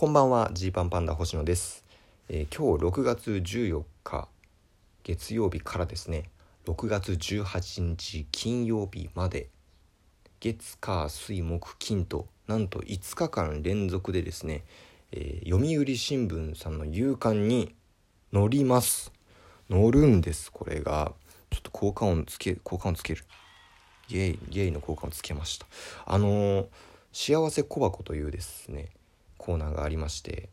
こんばんはジーパンパンダ星野です、えー今日6月14日月曜日からですね6月18日金曜日まで月火水木金となんと5日間連続でですね、えー読売新聞さんの夕刊に載ります。載るんですこれが。ちょっと効果音つけ効果音つける。ゲイゲイの効果をつけました。あのー幸せ小箱というですねコーナーがありまして、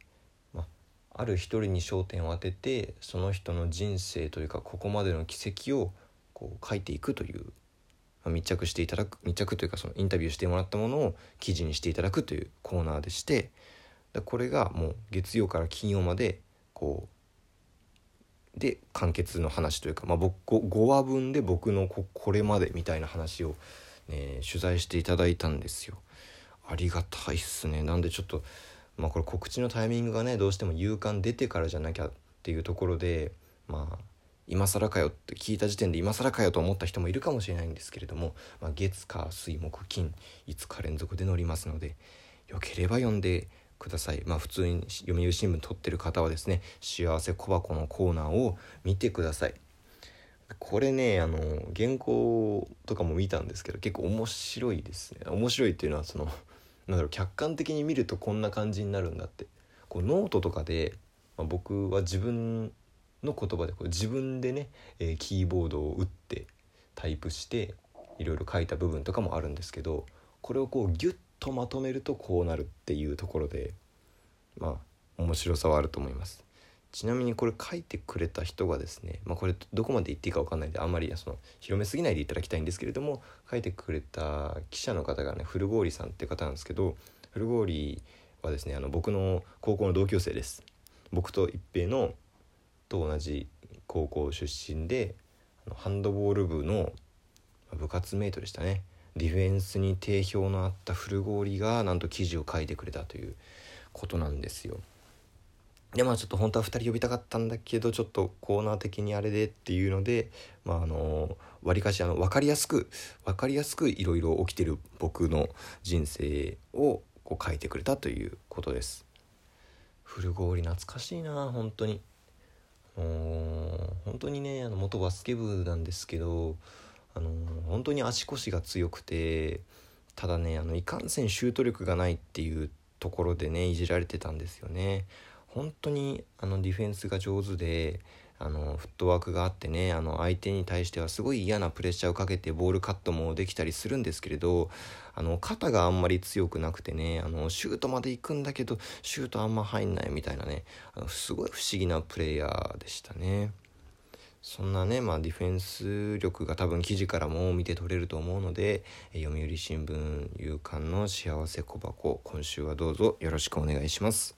まある一人に焦点を当ててその人の人生というかここまでの軌跡をこう書いていくという、まあ密着していただく密着というかそのインタビューしてもらったものを記事にしていただくというコーナーでしてでこれがもう月曜から金曜までこうで完結の話というか、まあ、僕 5, 話分で僕のここれまでみたいな話を、ね、取材していただいたんですよ。ありがたいっすねなんでちょっとまあこれ告知のタイミングがねどうしても夕刊出てからじゃなきゃっていうところでまあ今更かよって聞いた時点で今更かよと思った人もいるかもしれないんですけれども、まあ、月火水木金5日連続で載りますのでよければ読んでください。まあ普通に読売新聞撮ってる方はですね幸せ小箱のコーナーを見てください。これねあの原稿とかも見たんですけど結構面白いですね。面白いっていうのはそのなんだろう客観的に見るとこんな感じになるんだって。こうノートとかで、まあ、僕は自分の言葉でこう自分でね、えーキーボードを打ってタイプしていろいろ書いた部分とかもあるんですけどこれをこうギュッとまとめるとこうなるっていうところでまあ面白さはあると思います。ちなみにこれ書いてくれた人がですね、まあ、これどこまで言っていいか分かんないんであんまりその広めすぎないでいただきたいんですけれども書いてくれた記者の方がね古郡さんっていう方なんですけど古郡はですねあの僕の高校の同級生です。僕と一平のと同じ高校出身でハンドボール部の部活メイトでしたね。ディフェンスに定評のあった古郡がなんと記事を書いてくれたということなんですよ。でまあちょっと本当は2人呼びたかったんだけどちょっとコーナー的にあれでっていうのでまああのわりかしあの分かりやすく分かりやすくいろいろ起きてる僕の人生をこう書いてくれたということです。古郡懐かしいな本当に。本当にねあの元バスケ部なんですけどあの本当に足腰が強くてただねあのいかんせんシュート力がないっていうところでねいじられてたんですよね。本当にあのディフェンスが上手であのフットワークがあってねあの相手に対してはすごい嫌なプレッシャーをかけてボールカットもできたりするんですけれどあの肩があんまり強くなくてねあのシュートまで行くんだけどシュートあんま入んないみたいなねあのすごい不思議なプレイヤーでしたね。そんなね、まあ、ディフェンス力が多分記事からも見て取れると思うので読売新聞夕刊の幸せ小箱今週はどうぞよろしくお願いします。